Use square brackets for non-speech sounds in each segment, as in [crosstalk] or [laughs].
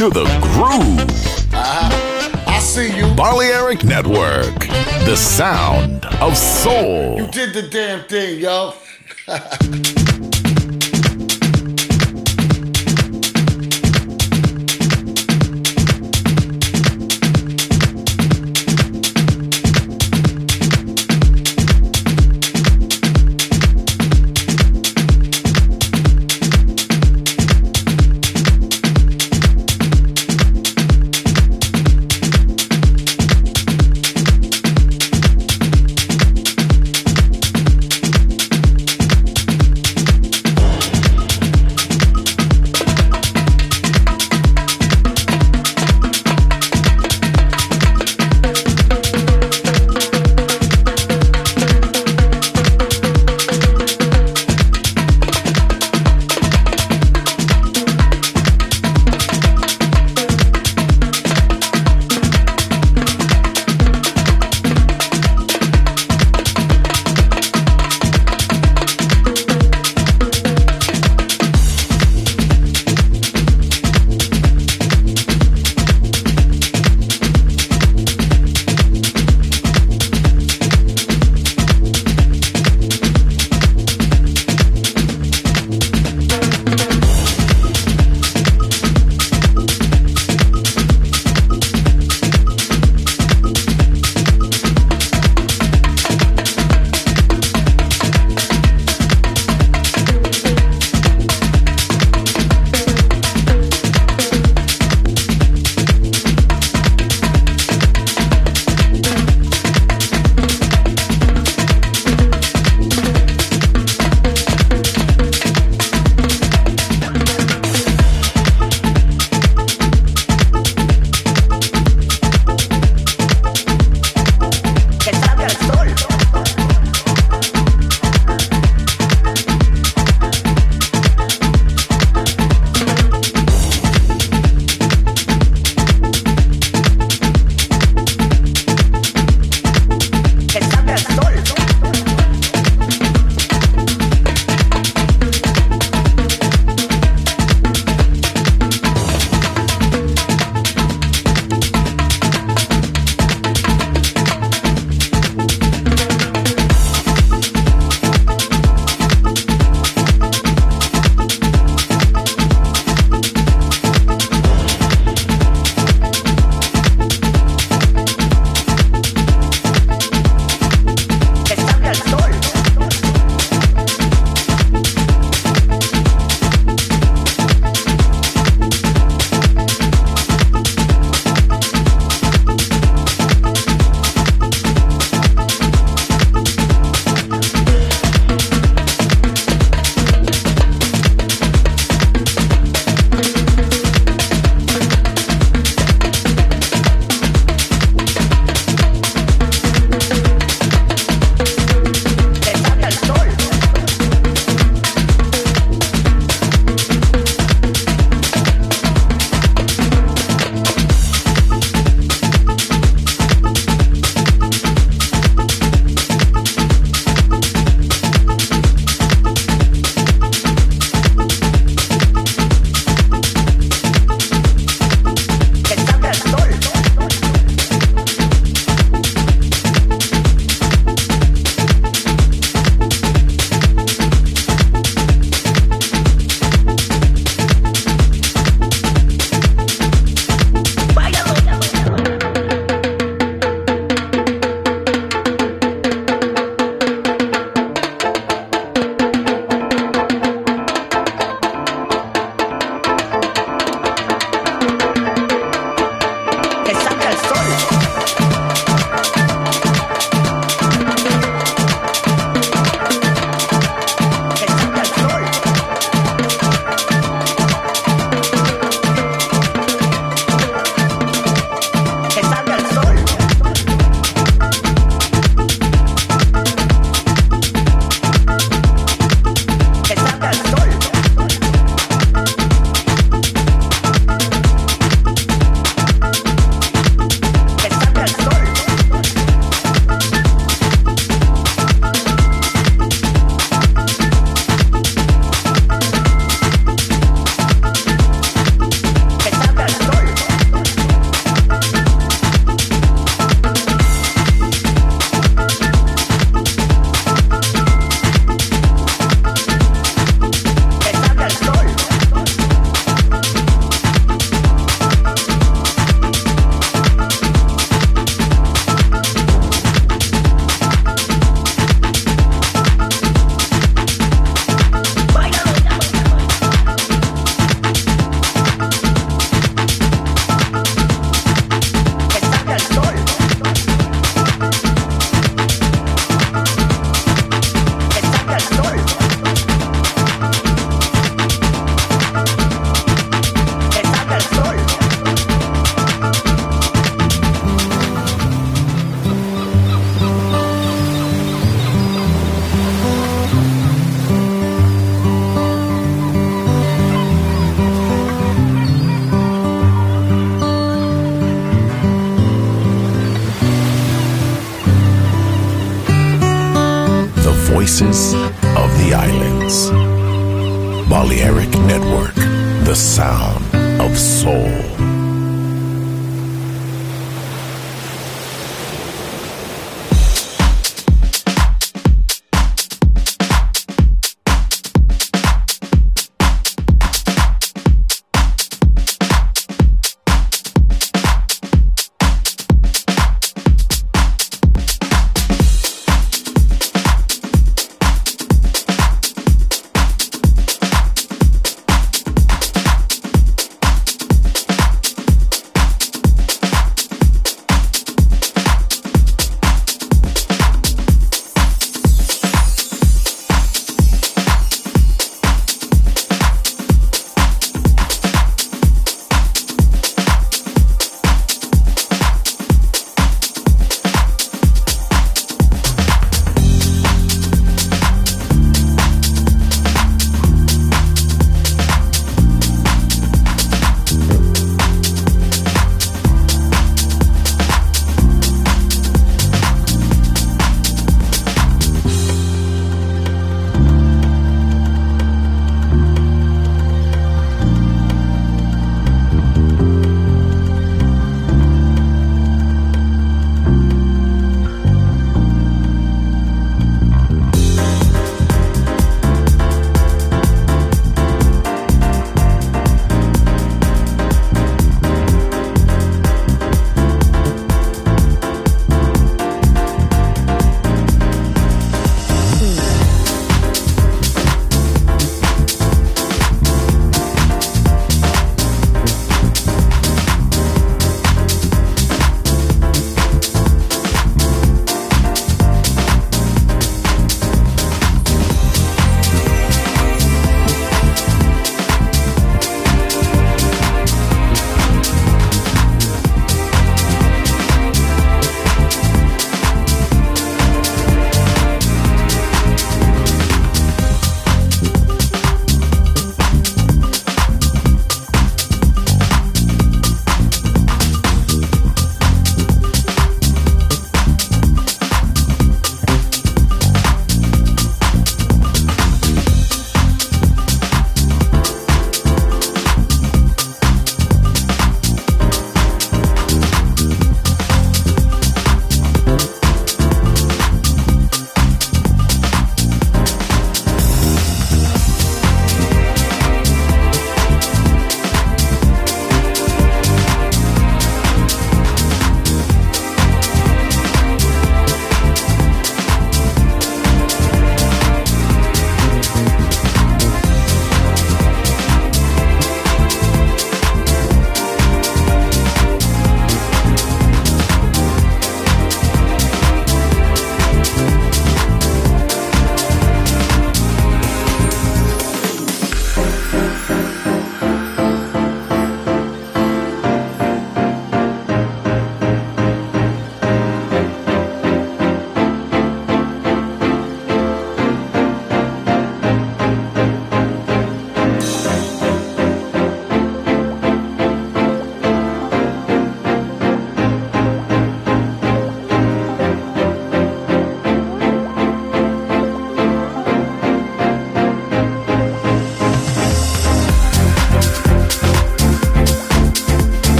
to the groove. Uh, I see you. Barley Eric Network, the sound of soul. You did the damn thing, y'all. [laughs]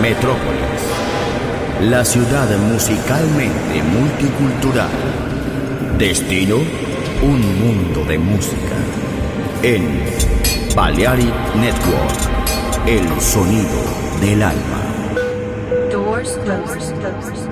Metrópolis. La ciudad musicalmente multicultural. Destino, un mundo de música. En Balearic Network, el sonido del alma. Doors closed.